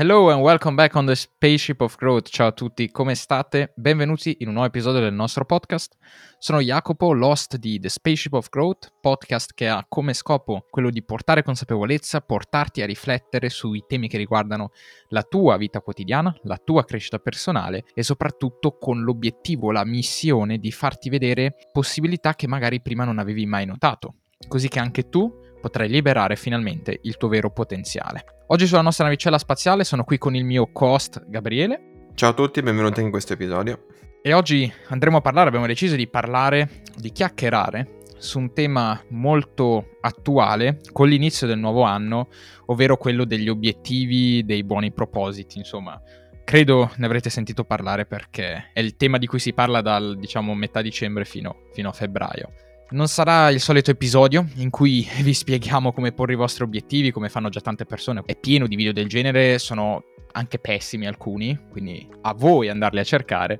Hello and welcome back on the Spaceship of Growth. Ciao a tutti, come state? Benvenuti in un nuovo episodio del nostro podcast. Sono Jacopo, l'host di The Spaceship of Growth, podcast che ha come scopo quello di portare consapevolezza, portarti a riflettere sui temi che riguardano la tua vita quotidiana, la tua crescita personale e soprattutto con l'obiettivo, la missione di farti vedere possibilità che magari prima non avevi mai notato, così che anche tu potrai liberare finalmente il tuo vero potenziale. Oggi sulla nostra navicella spaziale sono qui con il mio co-host Gabriele. Ciao a tutti, benvenuti in questo episodio. E oggi andremo a parlare, abbiamo deciso di parlare, di chiacchierare su un tema molto attuale con l'inizio del nuovo anno, ovvero quello degli obiettivi, dei buoni propositi, insomma. Credo ne avrete sentito parlare perché è il tema di cui si parla dal, diciamo, metà dicembre fino, fino a febbraio. Non sarà il solito episodio in cui vi spieghiamo come porre i vostri obiettivi, come fanno già tante persone. È pieno di video del genere, sono anche pessimi alcuni, quindi a voi andarli a cercare.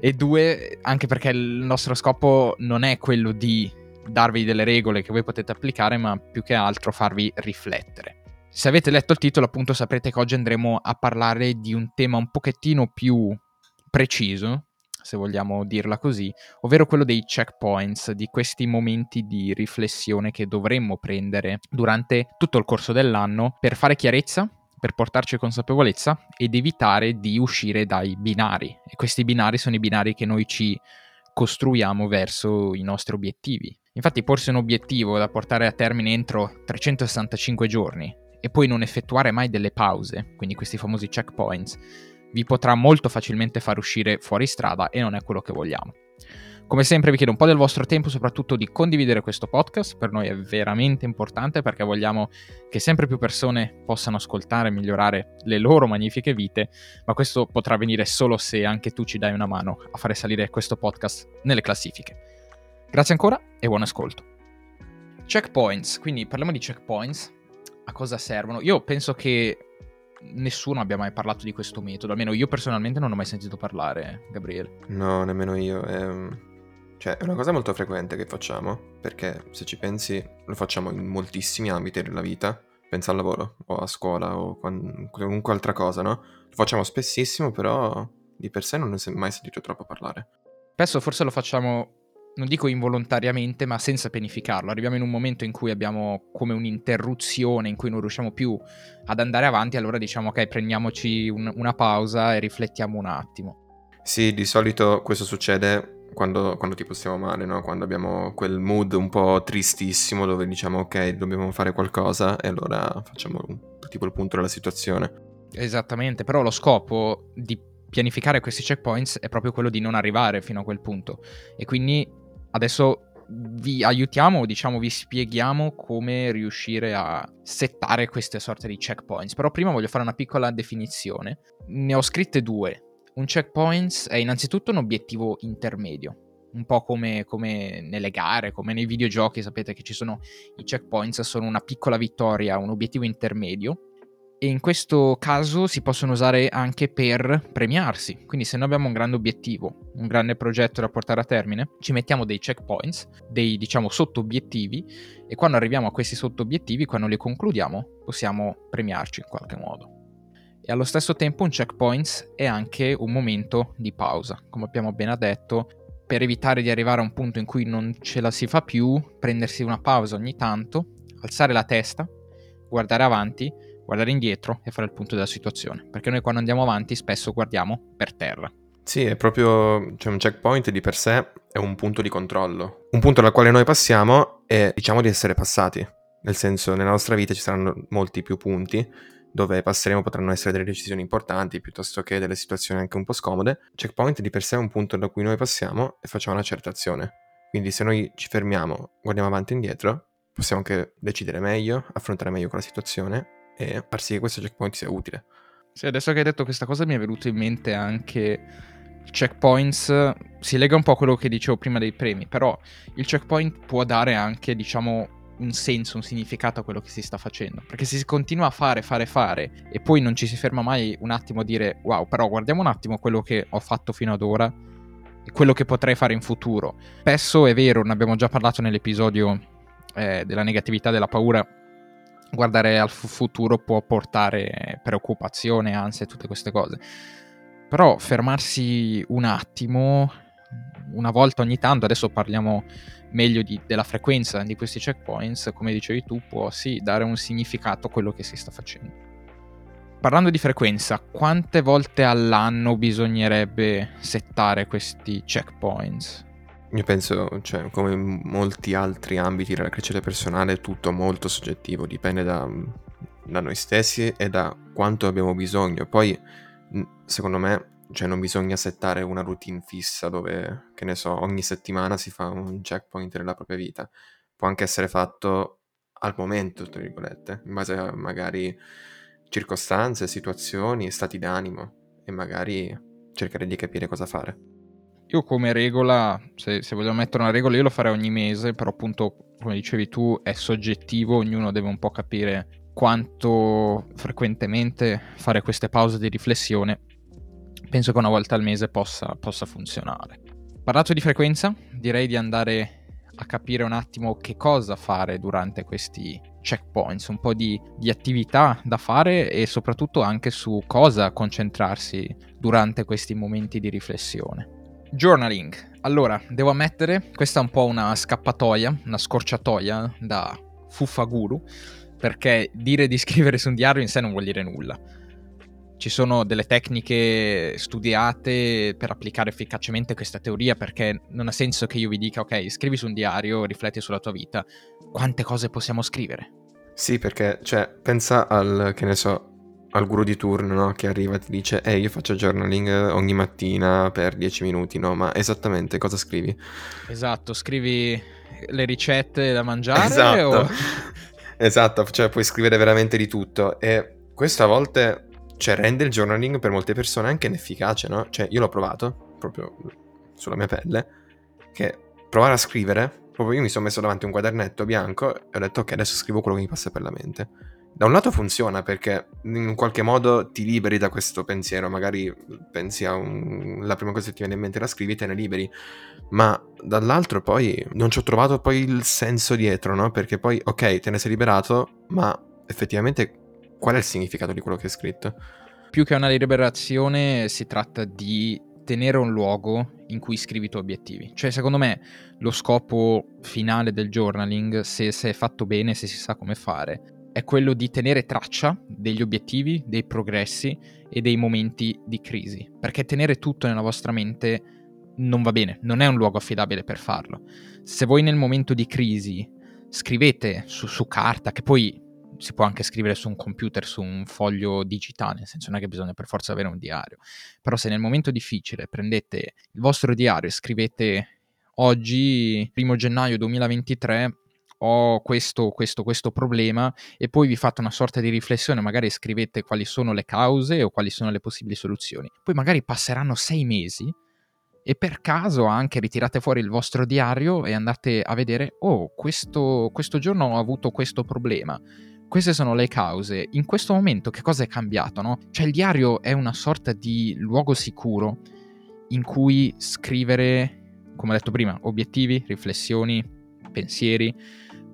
E due, anche perché il nostro scopo non è quello di darvi delle regole che voi potete applicare, ma più che altro farvi riflettere. Se avete letto il titolo, appunto, saprete che oggi andremo a parlare di un tema un pochettino più preciso, se vogliamo dirla così, ovvero quello dei checkpoints, di questi momenti di riflessione che dovremmo prendere durante tutto il corso dell'anno per fare chiarezza, per portarci consapevolezza ed evitare di uscire dai binari. E questi binari sono i binari che noi ci costruiamo verso i nostri obiettivi. Infatti porsi un obiettivo da portare a termine entro 365 giorni e poi non effettuare mai delle pause, quindi questi famosi checkpoints, vi potrà molto facilmente far uscire fuori strada e non è quello che vogliamo. Come sempre vi chiedo un po' del vostro tempo, soprattutto di condividere questo podcast, per noi è veramente importante perché vogliamo che sempre più persone possano ascoltare e migliorare le loro magnifiche vite, ma questo potrà avvenire solo se anche tu ci dai una mano a fare salire questo podcast nelle classifiche. Grazie ancora e buon ascolto. Checkpoints, quindi parliamo di checkpoints, a cosa servono? Io penso che nessuno abbia mai parlato di questo metodo, almeno io personalmente non ho mai sentito parlare, Gabriele. No, nemmeno io. È, ehm, cioè, è una cosa molto frequente che facciamo, perché se ci pensi lo facciamo in moltissimi ambiti della vita. Pensa al lavoro, o a scuola, o qualunque altra cosa, no? Lo facciamo spessissimo, però di per sé non ne è mai sentito troppo parlare. Spesso forse lo facciamo non dico involontariamente, ma senza pianificarlo. Arriviamo in un momento in cui abbiamo come un'interruzione, in cui non riusciamo più ad andare avanti, allora diciamo ok, prendiamoci un, una pausa e riflettiamo un attimo. Sì, di solito questo succede quando, quando tipo stiamo male, no? quando abbiamo quel mood un po' tristissimo dove diciamo ok, dobbiamo fare qualcosa e allora facciamo un, tipo il punto della situazione. Esattamente, però lo scopo di pianificare questi checkpoints è proprio quello di non arrivare fino a quel punto e quindi Adesso vi aiutiamo, diciamo, vi spieghiamo come riuscire a settare queste sorte di checkpoints. Però prima voglio fare una piccola definizione. Ne ho scritte due. Un checkpoint è innanzitutto un obiettivo intermedio, un po' come, come, nelle gare, come nei videogiochi, sapete che ci sono i checkpoints, sono una piccola vittoria, un obiettivo intermedio e in questo caso si possono usare anche per premiarsi. Quindi se noi abbiamo un grande obiettivo, un grande progetto da portare a termine, ci mettiamo dei checkpoints, dei diciamo sotto obiettivi e quando arriviamo a questi sotto obiettivi, quando li concludiamo, possiamo premiarci in qualche modo. E allo stesso tempo un checkpoint è anche un momento di pausa, come abbiamo appena detto, per evitare di arrivare a un punto in cui non ce la si fa più, prendersi una pausa ogni tanto, alzare la testa, guardare avanti guardare indietro e fare il punto della situazione, perché noi quando andiamo avanti spesso guardiamo per terra. Sì, è proprio, cioè un checkpoint di per sé è un punto di controllo, un punto dal quale noi passiamo e diciamo di essere passati, nel senso nella nostra vita ci saranno molti più punti dove passeremo potranno essere delle decisioni importanti piuttosto che delle situazioni anche un po' scomode. Checkpoint di per sé è un punto da cui noi passiamo e facciamo una certa azione. Quindi se noi ci fermiamo, guardiamo avanti e indietro, possiamo anche decidere meglio, affrontare meglio quella situazione e far sì che questo checkpoint sia utile. Sì, adesso che hai detto questa cosa mi è venuto in mente anche il checkpoints, si lega un po' a quello che dicevo prima dei premi, però il checkpoint può dare anche, diciamo, un senso, un significato a quello che si sta facendo. Perché se si continua a fare, fare, fare e poi non ci si ferma mai un attimo a dire wow, però guardiamo un attimo quello che ho fatto fino ad ora e quello che potrei fare in futuro. Spesso è vero, ne abbiamo già parlato nell'episodio eh, della negatività, della paura. Guardare al futuro può portare preoccupazione, ansia e tutte queste cose. Però fermarsi un attimo, una volta ogni tanto, adesso parliamo meglio di, della frequenza di questi checkpoints, come dicevi tu, può sì dare un significato a quello che si sta facendo. Parlando di frequenza, quante volte all'anno bisognerebbe settare questi checkpoints? Io penso, cioè, come in molti altri ambiti della crescita personale, è tutto molto soggettivo, dipende da, da noi stessi e da quanto abbiamo bisogno. Poi, secondo me, cioè non bisogna settare una routine fissa dove, che ne so, ogni settimana si fa un checkpoint nella propria vita. Può anche essere fatto al momento, tra virgolette, in base a magari circostanze, situazioni, stati d'animo e magari cercare di capire cosa fare. Io come regola, se, se vogliamo mettere una regola, io lo farei ogni mese, però appunto, come dicevi tu, è soggettivo, ognuno deve un po' capire quanto frequentemente fare queste pause di riflessione penso che una volta al mese possa, possa funzionare. Parlato di frequenza, direi di andare a capire un attimo che cosa fare durante questi checkpoints, un po' di, di, attività da fare e soprattutto anche su cosa concentrarsi durante questi momenti di riflessione. Journaling. Allora, devo ammettere, questa è un po' una scappatoia, una scorciatoia da fuffa guru, perché dire di scrivere su un diario in sé non vuol dire nulla ci sono delle tecniche studiate per applicare efficacemente questa teoria perché non ha senso che io vi dica ok, scrivi su un diario, rifletti sulla tua vita. Quante cose possiamo scrivere? Sì, perché cioè, pensa al che ne so, al guru di turno no? che arriva e ti dice "Ehi, io faccio journaling ogni mattina per 10 minuti", no? Ma esattamente cosa scrivi? Esatto, scrivi le ricette da mangiare esatto. o... esatto, cioè puoi scrivere veramente di tutto e questo a volte cioè rende il journaling per molte persone anche inefficace, no? Cioè io l'ho provato, proprio sulla mia pelle, che provare a scrivere, proprio io mi sono messo davanti un quadernetto bianco e ho detto ok, adesso scrivo quello che mi passa per la mente. Da un lato funziona perché in qualche modo ti liberi da questo pensiero, magari pensi a un... la prima cosa che ti viene in mente la scrivi te ne liberi, ma dall'altro poi non ci ho trovato poi il senso dietro, no? Perché poi ok, te ne sei liberato, ma effettivamente qual è il significato di quello che hai scritto? Più che una liberazione si tratta di tenere un luogo in cui scrivi i tuoi obiettivi. Cioè, secondo me, lo scopo finale del journaling, se, se è fatto bene, se si sa come fare, è quello di tenere traccia degli obiettivi, dei progressi e dei momenti di crisi. Perché tenere tutto nella vostra mente non va bene, non è un luogo affidabile per farlo. Se voi nel momento di crisi scrivete su, su carta, che poi si può anche scrivere su un computer, su un foglio digitale, nel senso non è che bisogna per forza avere un diario. Però se nel momento difficile prendete il vostro diario e scrivete oggi, primo gennaio 2023, ho questo, questo, questo problema e poi vi fate una sorta di riflessione, magari scrivete quali sono le cause o quali sono le possibili soluzioni. Poi magari passeranno sei mesi e per caso anche ritirate fuori il vostro diario e andate a vedere, oh, questo, questo giorno ho avuto questo problema queste sono le cause. In questo momento che cosa è cambiato, no? Cioè il diario è una sorta di luogo sicuro in cui scrivere, come ho detto prima, obiettivi, riflessioni, pensieri,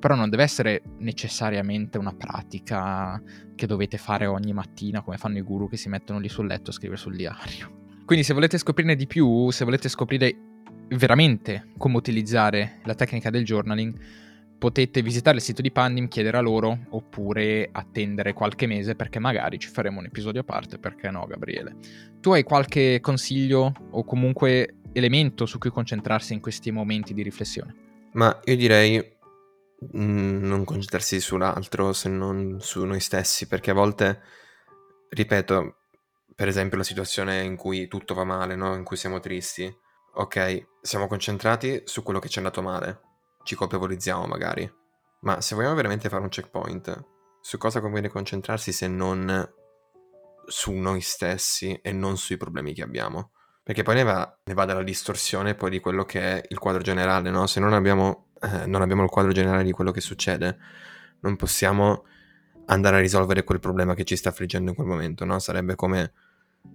però non deve essere necessariamente una pratica che dovete fare ogni mattina come fanno i guru che si mettono lì sul letto a scrivere sul diario. Quindi se volete scoprirne di più, se volete scoprire veramente come utilizzare la tecnica del journaling, potete visitare il sito di Pandim, chiedere a loro oppure attendere qualche mese perché magari ci faremo un episodio a parte, perché no Gabriele? Tu hai qualche consiglio o comunque elemento su cui concentrarsi in questi momenti di riflessione? Ma io direi mm, non concentrarsi sull'altro se non su noi stessi, perché a volte, ripeto, per esempio la situazione in cui tutto va male, no? in cui siamo tristi, ok, siamo concentrati su quello che ci è andato male ci colpevolizziamo magari. Ma se vogliamo veramente fare un checkpoint, su cosa conviene concentrarsi se non su noi stessi e non sui problemi che abbiamo. Perché poi ne va, ne va dalla distorsione poi di quello che è il quadro generale, no? Se non abbiamo, eh, non abbiamo il quadro generale di quello che succede, non possiamo andare a risolvere quel problema che ci sta affliggendo in quel momento, no? Sarebbe come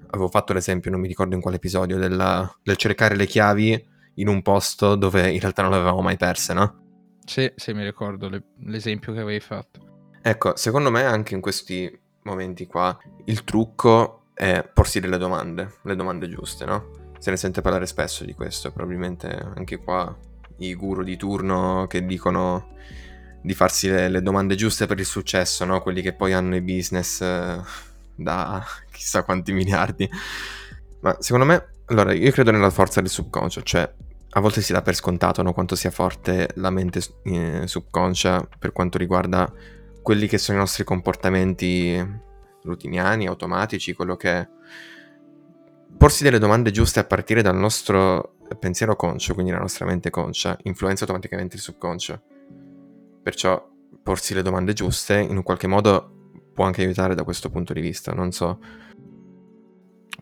avevo fatto l'esempio, non mi ricordo in quale episodio, della, del cercare le chiavi in un posto dove in realtà non le avevamo mai perse, no? Sì, sì, mi ricordo le, l'esempio che avevi fatto. Ecco, secondo me anche in questi momenti qua il trucco è porsi delle domande, le domande giuste, no? Se ne sente parlare spesso di questo, probabilmente anche qua i guru di turno che dicono di farsi le, le domande giuste per il successo, no? Quelli che poi hanno i business eh, da chissà quanti miliardi. Ma secondo me, allora, io credo nella forza del subconscio, cioè a volte si dà per scontato no? quanto sia forte la mente eh, subconscia per quanto riguarda quelli che sono i nostri comportamenti routiniani, automatici, quello che è. Porsi delle domande giuste a partire dal nostro pensiero conscio, quindi la nostra mente conscia, influenza automaticamente il subconscio. Perciò porsi le domande giuste in un qualche modo può anche aiutare da questo punto di vista, non so.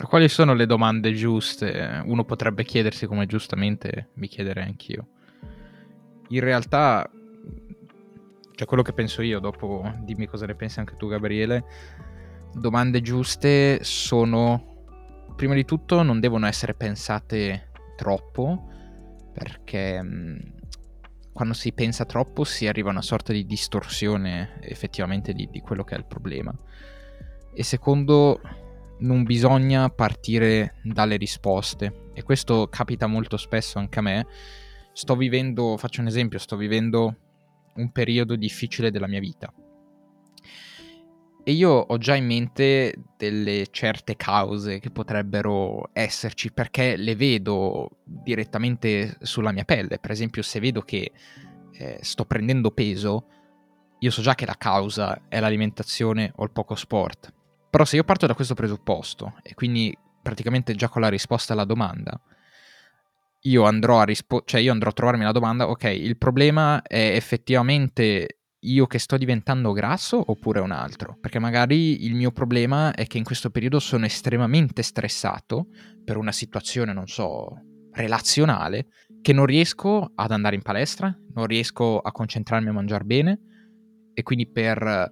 Quali sono le domande giuste? Uno potrebbe chiedersi come giustamente mi chiederei anch'io. In realtà, cioè quello che penso io, dopo dimmi cosa ne pensi anche tu Gabriele, domande giuste sono, prima di tutto, non devono essere pensate troppo, perché mh, quando si pensa troppo si arriva a una sorta di distorsione effettivamente di, di quello che è il problema. E secondo non bisogna partire dalle risposte e questo capita molto spesso anche a me. Sto vivendo, faccio un esempio, sto vivendo un periodo difficile della mia vita e io ho già in mente delle certe cause che potrebbero esserci perché le vedo direttamente sulla mia pelle. Per esempio, se vedo che eh, sto prendendo peso, io so già che la causa è l'alimentazione o il poco sport. Però se io parto da questo presupposto e quindi praticamente già con la risposta alla domanda, io andrò a, rispo- cioè io andrò a trovarmi la domanda, ok, il problema è effettivamente io che sto diventando grasso oppure un altro? Perché magari il mio problema è che in questo periodo sono estremamente stressato per una situazione, non so, relazionale, che non riesco ad andare in palestra, non riesco a concentrarmi a mangiare bene e quindi per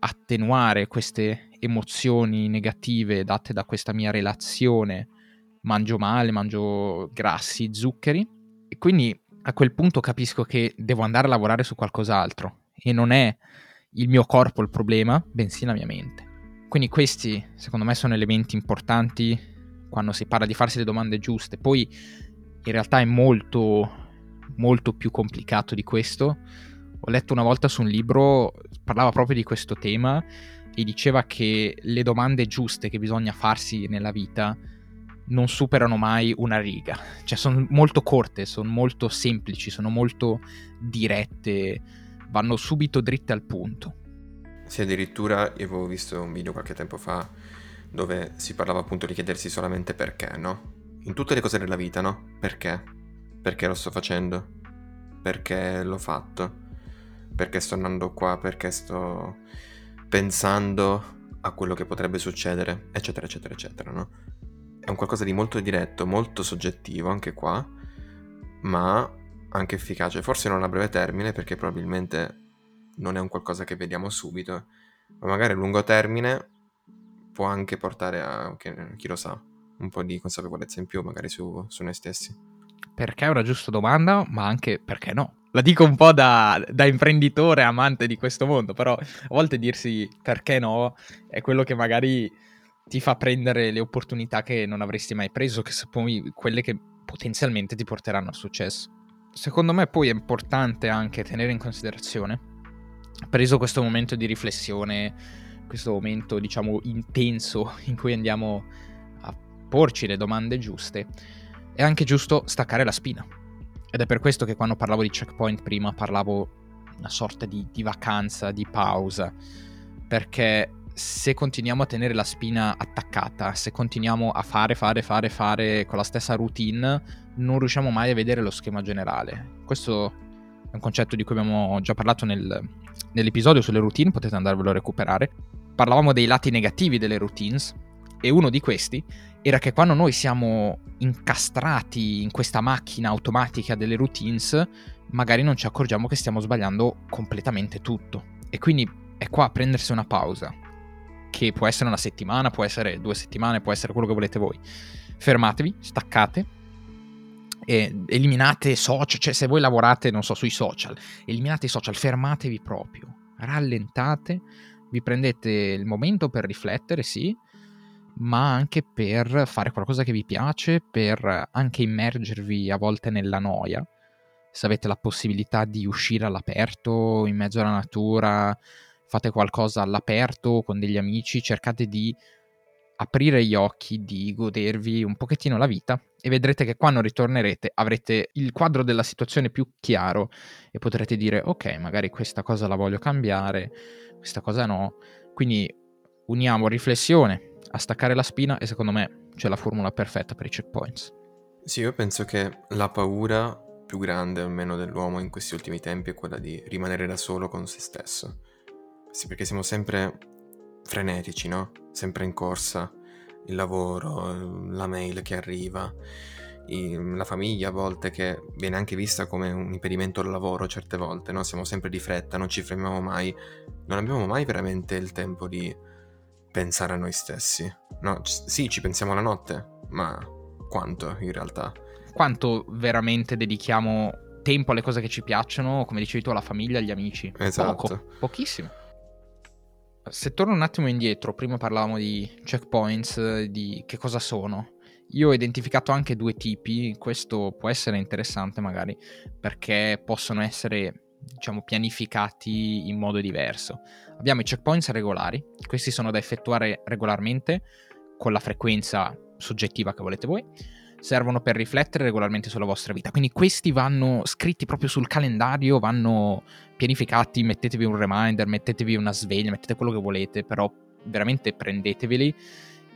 attenuare queste emozioni negative date da questa mia relazione, mangio male, mangio grassi, zuccheri e quindi a quel punto capisco che devo andare a lavorare su qualcos'altro e non è il mio corpo il problema, bensì la mia mente. Quindi questi secondo me sono elementi importanti quando si parla di farsi le domande giuste. Poi in realtà è molto molto più complicato di questo. Ho letto una volta su un libro, parlava proprio di questo tema e diceva che le domande giuste che bisogna farsi nella vita non superano mai una riga, cioè sono molto corte, sono molto semplici, sono molto dirette, vanno subito dritte al punto. Sì, addirittura io avevo visto un video qualche tempo fa dove si parlava appunto di chiedersi solamente perché, no? In tutte le cose della vita, no? Perché? Perché lo sto facendo? Perché l'ho fatto? Perché sto andando qua? Perché sto pensando a quello che potrebbe succedere, eccetera, eccetera, eccetera, no? È un qualcosa di molto diretto, molto soggettivo anche qua, ma anche efficace. Forse non a breve termine, perché probabilmente non è un qualcosa che vediamo subito, ma magari a lungo termine può anche portare a, chi lo sa, un po' di consapevolezza in più magari su, su noi stessi. Perché è una giusta domanda, ma anche perché no la dico un po' da, da, imprenditore amante di questo mondo, però a volte dirsi perché no è quello che magari ti fa prendere le opportunità che non avresti mai preso, che poi quelle che potenzialmente ti porteranno al successo. Secondo me poi è importante anche tenere in considerazione, preso questo momento di riflessione, questo momento diciamo intenso in cui andiamo a porci le domande giuste, è anche giusto staccare la spina. Ed è per questo che quando parlavo di checkpoint prima parlavo una sorta di, di vacanza, di pausa, perché se continuiamo a tenere la spina attaccata, se continuiamo a fare, fare, fare, fare con la stessa routine, non riusciamo mai a vedere lo schema generale. Questo è un concetto di cui abbiamo già parlato nel, nell'episodio sulle routine, potete andarvelo a recuperare. parlavamo dei lati negativi delle routines e uno di questi era che quando noi siamo incastrati in questa macchina automatica delle routines, magari non ci accorgiamo che stiamo sbagliando completamente tutto. E quindi è qua a prendersi una pausa, che può essere una settimana, può essere due settimane, può essere quello che volete voi. Fermatevi, staccate, e eliminate social, cioè se voi lavorate, non so, sui social, eliminate i social, fermatevi proprio, rallentate, vi prendete il momento per riflettere, sì, ma anche per fare qualcosa che vi piace, per anche immergervi a volte nella noia. Se avete la possibilità di uscire all'aperto, in mezzo alla natura, fate qualcosa all'aperto con degli amici, cercate di aprire gli occhi, di godervi un pochettino la vita e vedrete che quando ritornerete avrete il quadro della situazione più chiaro e potrete dire ok, magari questa cosa la voglio cambiare, questa cosa no. Quindi uniamo riflessione a staccare la spina e secondo me c'è la formula perfetta per i checkpoints. Sì, io penso che la paura più grande almeno dell'uomo in questi ultimi tempi è quella di rimanere da solo con se stesso. Sì, perché siamo sempre frenetici, no? Sempre in corsa. Il lavoro, la mail che arriva, la famiglia a volte che viene anche vista come un impedimento al lavoro certe volte, no? Siamo sempre di fretta, non ci fermiamo mai, non abbiamo mai veramente il tempo di pensare a noi stessi. No, c- sì, ci pensiamo la notte, ma quanto in realtà? Quanto veramente dedichiamo tempo alle cose che ci piacciono, come dicevi tu, alla famiglia, agli amici? Esatto. Poco, pochissimo. Se torno un attimo indietro, prima parlavamo di checkpoints, di che cosa sono. Io ho identificato anche due tipi, questo può essere interessante magari, perché possono essere diciamo, pianificati in modo diverso. Abbiamo i checkpoints regolari, questi sono da effettuare regolarmente con la frequenza soggettiva che volete voi, servono per riflettere regolarmente sulla vostra vita. Quindi questi vanno scritti proprio sul calendario, vanno pianificati, mettetevi un reminder, mettetevi una sveglia, mettete quello che volete, però veramente prendeteveli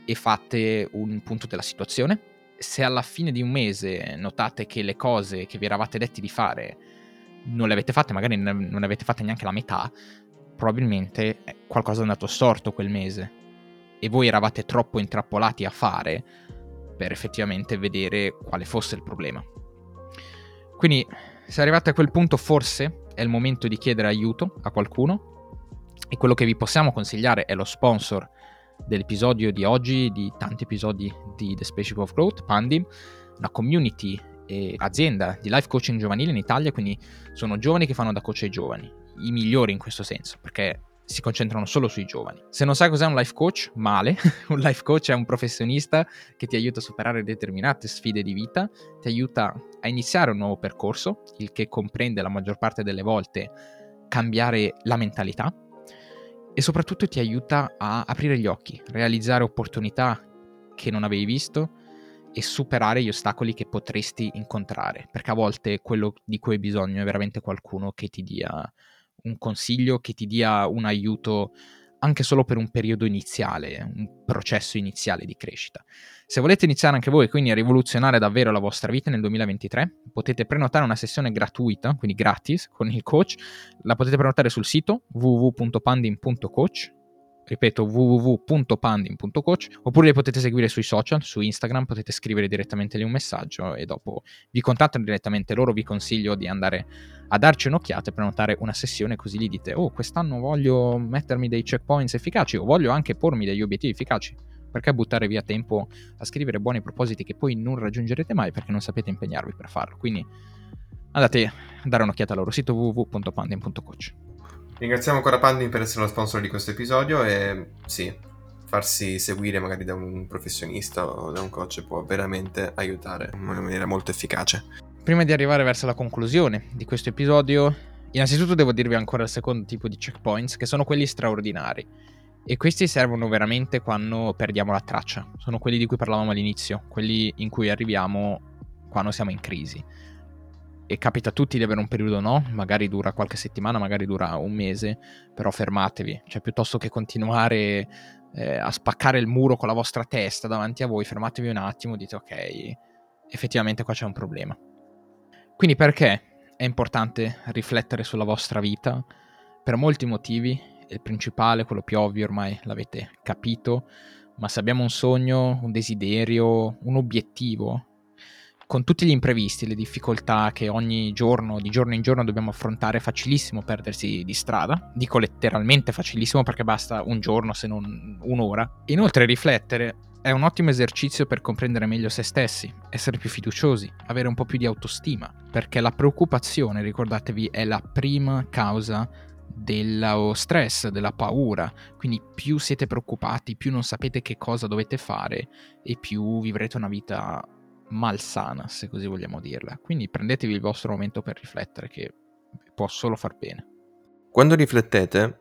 e fate un punto della situazione. Se alla fine di un mese notate che le cose che vi eravate detti di fare non le avete fatte, magari non ne avete fatte neanche la metà, probabilmente qualcosa è andato storto quel mese e voi eravate troppo intrappolati a fare per effettivamente vedere quale fosse il problema. Quindi, se arrivate a quel punto, forse è il momento di chiedere aiuto a qualcuno e quello che vi possiamo consigliare è lo sponsor dell'episodio di oggi, di tanti episodi di The Spaceship of Growth, Pandim, una community e azienda di life coaching giovanile in Italia, quindi sono giovani che fanno da coach ai giovani, i migliori in questo senso, perché si concentrano solo sui giovani. Se non sai cos'è un life coach, male. un life coach è un professionista che ti aiuta a superare determinate sfide di vita, ti aiuta a iniziare un nuovo percorso, il che comprende la maggior parte delle volte cambiare la mentalità e soprattutto ti aiuta a aprire gli occhi, realizzare opportunità che non avevi visto, e superare gli ostacoli che potresti incontrare, perché a volte quello di cui hai bisogno è veramente qualcuno che ti dia un consiglio, che ti dia un aiuto anche solo per un periodo iniziale, un processo iniziale di crescita. Se volete iniziare anche voi quindi a rivoluzionare davvero la vostra vita nel 2023, potete prenotare una sessione gratuita, quindi gratis, con il coach. La potete prenotare sul sito www.pandin.coach ripeto www.pandin.coach oppure li potete seguire sui social, su Instagram, potete scrivere direttamente lì un messaggio e dopo vi contattano direttamente loro, vi consiglio di andare a darci un'occhiata e prenotare una sessione così gli dite oh quest'anno voglio mettermi dei checkpoints efficaci o voglio anche pormi degli obiettivi efficaci. Perché buttare via tempo a scrivere buoni propositi che poi non raggiungerete mai perché non sapete impegnarvi per farlo? Quindi andate a dare un'occhiata al loro sito www.pandin.coach Ringraziamo ancora Pandin per essere lo sponsor di questo episodio e sì, farsi seguire magari da un professionista o da un coach può veramente aiutare in maniera molto efficace. Prima di arrivare verso la conclusione di questo episodio, innanzitutto devo dirvi ancora il secondo tipo di checkpoints, che sono quelli straordinari. E questi servono veramente quando perdiamo la traccia. Sono quelli di cui parlavamo all'inizio, quelli in cui arriviamo quando siamo in crisi e capita a tutti di avere un periodo no, magari dura qualche settimana, magari dura un mese, però fermatevi, cioè piuttosto che continuare eh, a spaccare il muro con la vostra testa davanti a voi, fermatevi un attimo, dite ok, effettivamente qua c'è un problema. Quindi perché è importante riflettere sulla vostra vita? Per molti motivi il principale, quello più ovvio ormai l'avete capito, ma se abbiamo un sogno, un desiderio, un obiettivo, con tutti gli imprevisti, le difficoltà che ogni giorno, di giorno in giorno dobbiamo affrontare, è facilissimo perdersi di strada. Dico letteralmente facilissimo perché basta un giorno, se non un'ora. Inoltre riflettere è un ottimo esercizio per comprendere meglio se stessi, essere più fiduciosi, avere un po' più di autostima, perché la preoccupazione, ricordatevi, è la prima causa dello stress, della paura. Quindi più siete preoccupati, più non sapete che cosa dovete fare e più vivrete una vita malsana, se così vogliamo dirla. Quindi prendetevi il vostro momento per riflettere, che può solo far bene. Quando riflettete,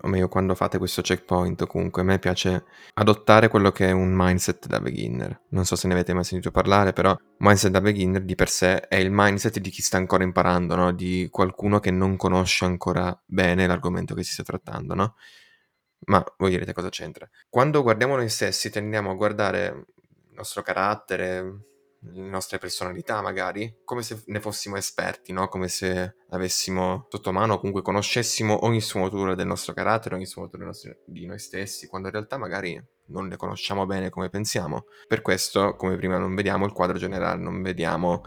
o meglio quando fate questo checkpoint, comunque a me piace adottare quello che è un mindset da beginner. Non so se ne avete mai sentito parlare, però mindset da beginner di per sé è il mindset di chi sta ancora imparando, no? di qualcuno che non conosce ancora bene l'argomento che si sta trattando, no? Ma voi direte cosa c'entra? Quando guardiamo noi stessi tendiamo a guardare nostro carattere, le nostre personalità magari, come se ne fossimo esperti, no? Come se avessimo sotto mano comunque conoscessimo ogni sfumatura del nostro carattere, ogni sfumatura di noi stessi, quando in realtà magari non le conosciamo bene come pensiamo. Per questo, come prima, non vediamo il quadro generale, non vediamo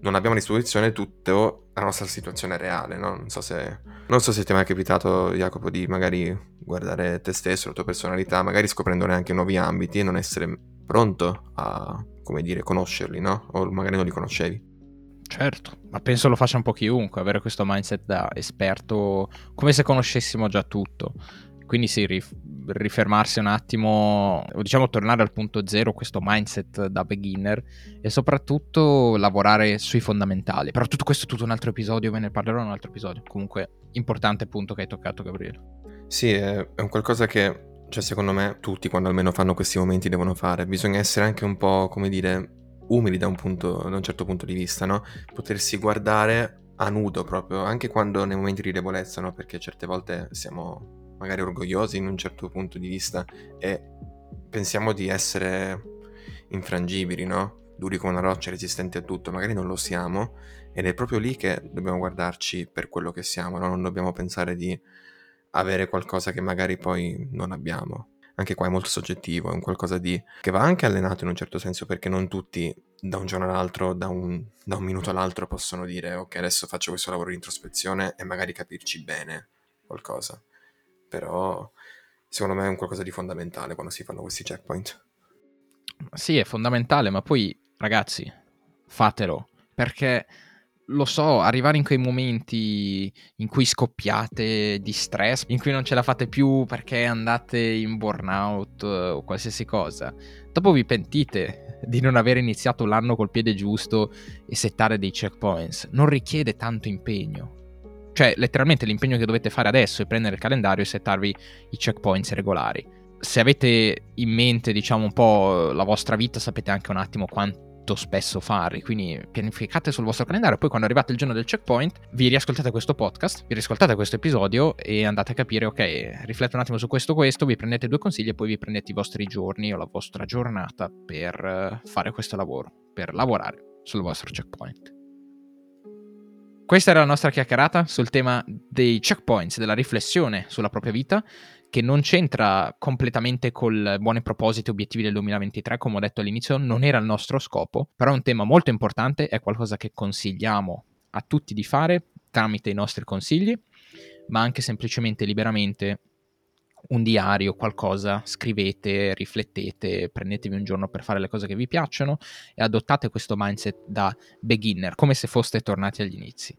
non abbiamo a disposizione tutta la nostra situazione reale, no? Non so se, non so se ti è mai capitato, Jacopo, di magari guardare te stesso, la tua personalità, magari scoprendone anche nuovi ambiti e non essere pronto a, come dire, conoscerli, no? O magari non li conoscevi. Certo, ma penso lo faccia un po' chiunque, avere questo mindset da esperto, come se conoscessimo già tutto. Quindi sì, rif- rifermarsi un attimo, o diciamo tornare al punto zero, questo mindset da beginner e soprattutto lavorare sui fondamentali. Però tutto questo è tutto un altro episodio, ve ne parlerò in un altro episodio. Comunque, importante punto che hai toccato, Gabriele. Sì, è un qualcosa che cioè, secondo me, tutti quando almeno fanno questi momenti devono fare. Bisogna essere anche un po', come dire, umili da un, punto, da un certo punto di vista, no? Potersi guardare a nudo proprio, anche quando nei momenti di debolezza, no? Perché certe volte siamo magari orgogliosi in un certo punto di vista e pensiamo di essere infrangibili, no? Duri come una roccia, resistenti a tutto, magari non lo siamo ed è proprio lì che dobbiamo guardarci per quello che siamo, no? Non dobbiamo pensare di avere qualcosa che magari poi non abbiamo. Anche qua è molto soggettivo, è un qualcosa di... che va anche allenato in un certo senso perché non tutti da un giorno all'altro, da un, da un minuto all'altro possono dire ok adesso faccio questo lavoro di introspezione e magari capirci bene qualcosa. Però secondo me è un qualcosa di fondamentale quando si fanno questi checkpoint. Sì, è fondamentale, ma poi ragazzi, fatelo, perché lo so, arrivare in quei momenti in cui scoppiate di stress, in cui non ce la fate più perché andate in burnout eh, o qualsiasi cosa, dopo vi pentite di non aver iniziato l'anno col piede giusto e settare dei checkpoints. Non richiede tanto impegno. Cioè, letteralmente l'impegno che dovete fare adesso è prendere il calendario e settarvi i checkpoints regolari. Se avete in mente, diciamo, un po' la vostra vita, sapete anche un attimo quanto molto spesso fare, quindi pianificate sul vostro calendario, poi quando arrivate il giorno del checkpoint vi riascoltate questo podcast, vi riascoltate questo episodio e andate a capire, ok, rifletto un attimo su questo questo, vi prendete due consigli e poi vi prendete i vostri giorni o la vostra giornata per eh, fare questo lavoro, per lavorare sul vostro checkpoint. Questa era la nostra chiacchierata sul tema dei checkpoints, della riflessione sulla propria vita che non c'entra completamente col buoni propositi e obiettivi del 2023, come ho detto all'inizio, non era il nostro scopo, però è un tema molto importante, è qualcosa che consigliamo a tutti di fare tramite i nostri consigli, ma anche semplicemente liberamente un diario, qualcosa, scrivete, riflettete, prendetevi un giorno per fare le cose che vi piacciono e adottate questo mindset da beginner, come se foste tornati agli inizi.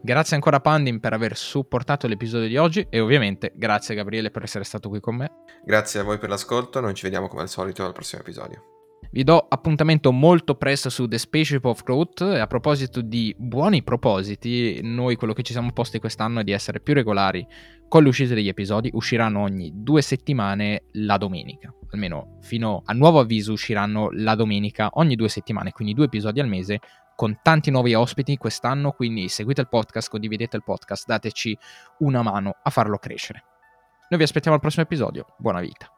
Grazie ancora a Pandin per aver supportato l'episodio di oggi e ovviamente grazie Gabriele per essere stato qui con me. Grazie a voi per l'ascolto, noi ci vediamo come al solito al prossimo episodio. Vi do appuntamento molto presto su The Spaceship of Growth e a proposito di buoni propositi, noi quello che ci siamo posti quest'anno è di essere più regolari con le uscite degli episodi, usciranno ogni due settimane la domenica, almeno fino a nuovo avviso usciranno la domenica ogni due settimane, quindi due episodi al mese con tanti nuovi ospiti quest'anno, quindi seguite il podcast, condividete il podcast, dateci una mano a farlo crescere. Noi vi aspettiamo al prossimo episodio, buona vita.